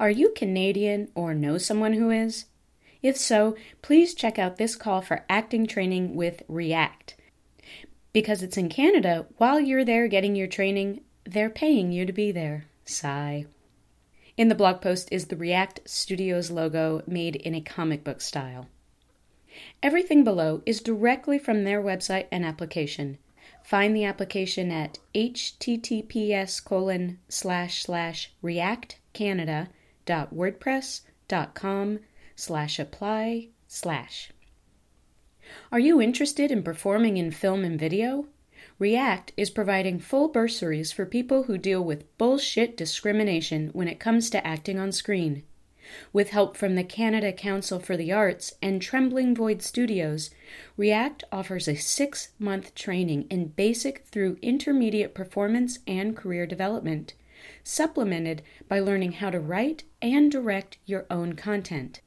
Are you Canadian or know someone who is? If so, please check out this call for acting training with React. Because it's in Canada, while you're there getting your training, they're paying you to be there. Sigh. In the blog post is the React Studios logo made in a comic book style. Everything below is directly from their website and application. Find the application at https colon slash slash reactcanada.wordpress.com slash apply slash. Are you interested in performing in film and video? React is providing full bursaries for people who deal with bullshit discrimination when it comes to acting on screen. With help from the Canada Council for the Arts and Trembling Void Studios, React offers a six month training in basic through intermediate performance and career development, supplemented by learning how to write and direct your own content.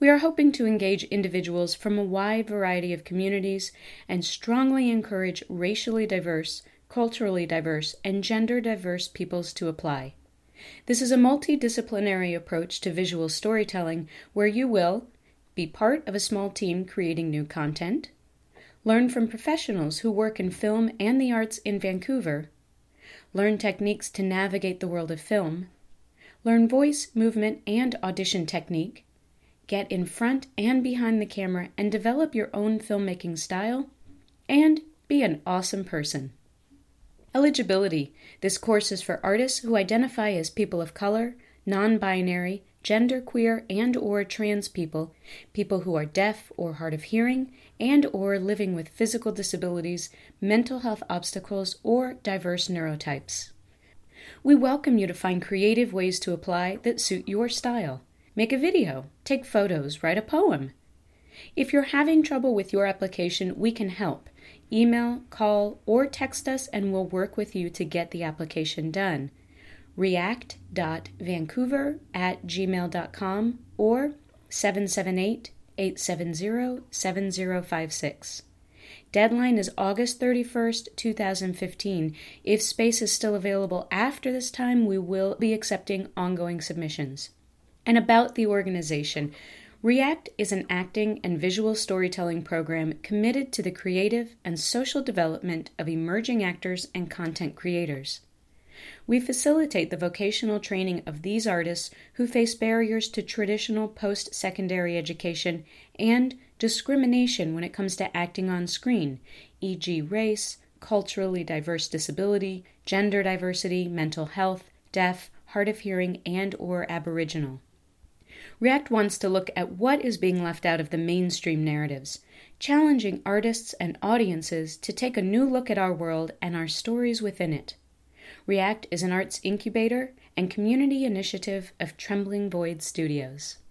We are hoping to engage individuals from a wide variety of communities and strongly encourage racially diverse, culturally diverse, and gender diverse peoples to apply. This is a multidisciplinary approach to visual storytelling where you will be part of a small team creating new content, learn from professionals who work in film and the arts in Vancouver, learn techniques to navigate the world of film, learn voice, movement, and audition technique get in front and behind the camera and develop your own filmmaking style, and be an awesome person. Eligibility this course is for artists who identify as people of color, non binary, genderqueer and or trans people, people who are deaf or hard of hearing and or living with physical disabilities, mental health obstacles or diverse neurotypes. We welcome you to find creative ways to apply that suit your style. Make a video, take photos, write a poem. If you're having trouble with your application, we can help. Email, call, or text us and we'll work with you to get the application done. React.vancouver at gmail.com or 778 870 7056. Deadline is August 31st, 2015. If space is still available after this time, we will be accepting ongoing submissions and about the organization. REACT is an acting and visual storytelling program committed to the creative and social development of emerging actors and content creators. We facilitate the vocational training of these artists who face barriers to traditional post secondary education and discrimination when it comes to acting on screen, e.g., race, culturally diverse disability, gender diversity, mental health, deaf, hard of hearing, and or aboriginal. React wants to look at what is being left out of the mainstream narratives, challenging artists and audiences to take a new look at our world and our stories within it. React is an arts incubator and community initiative of Trembling Void Studios.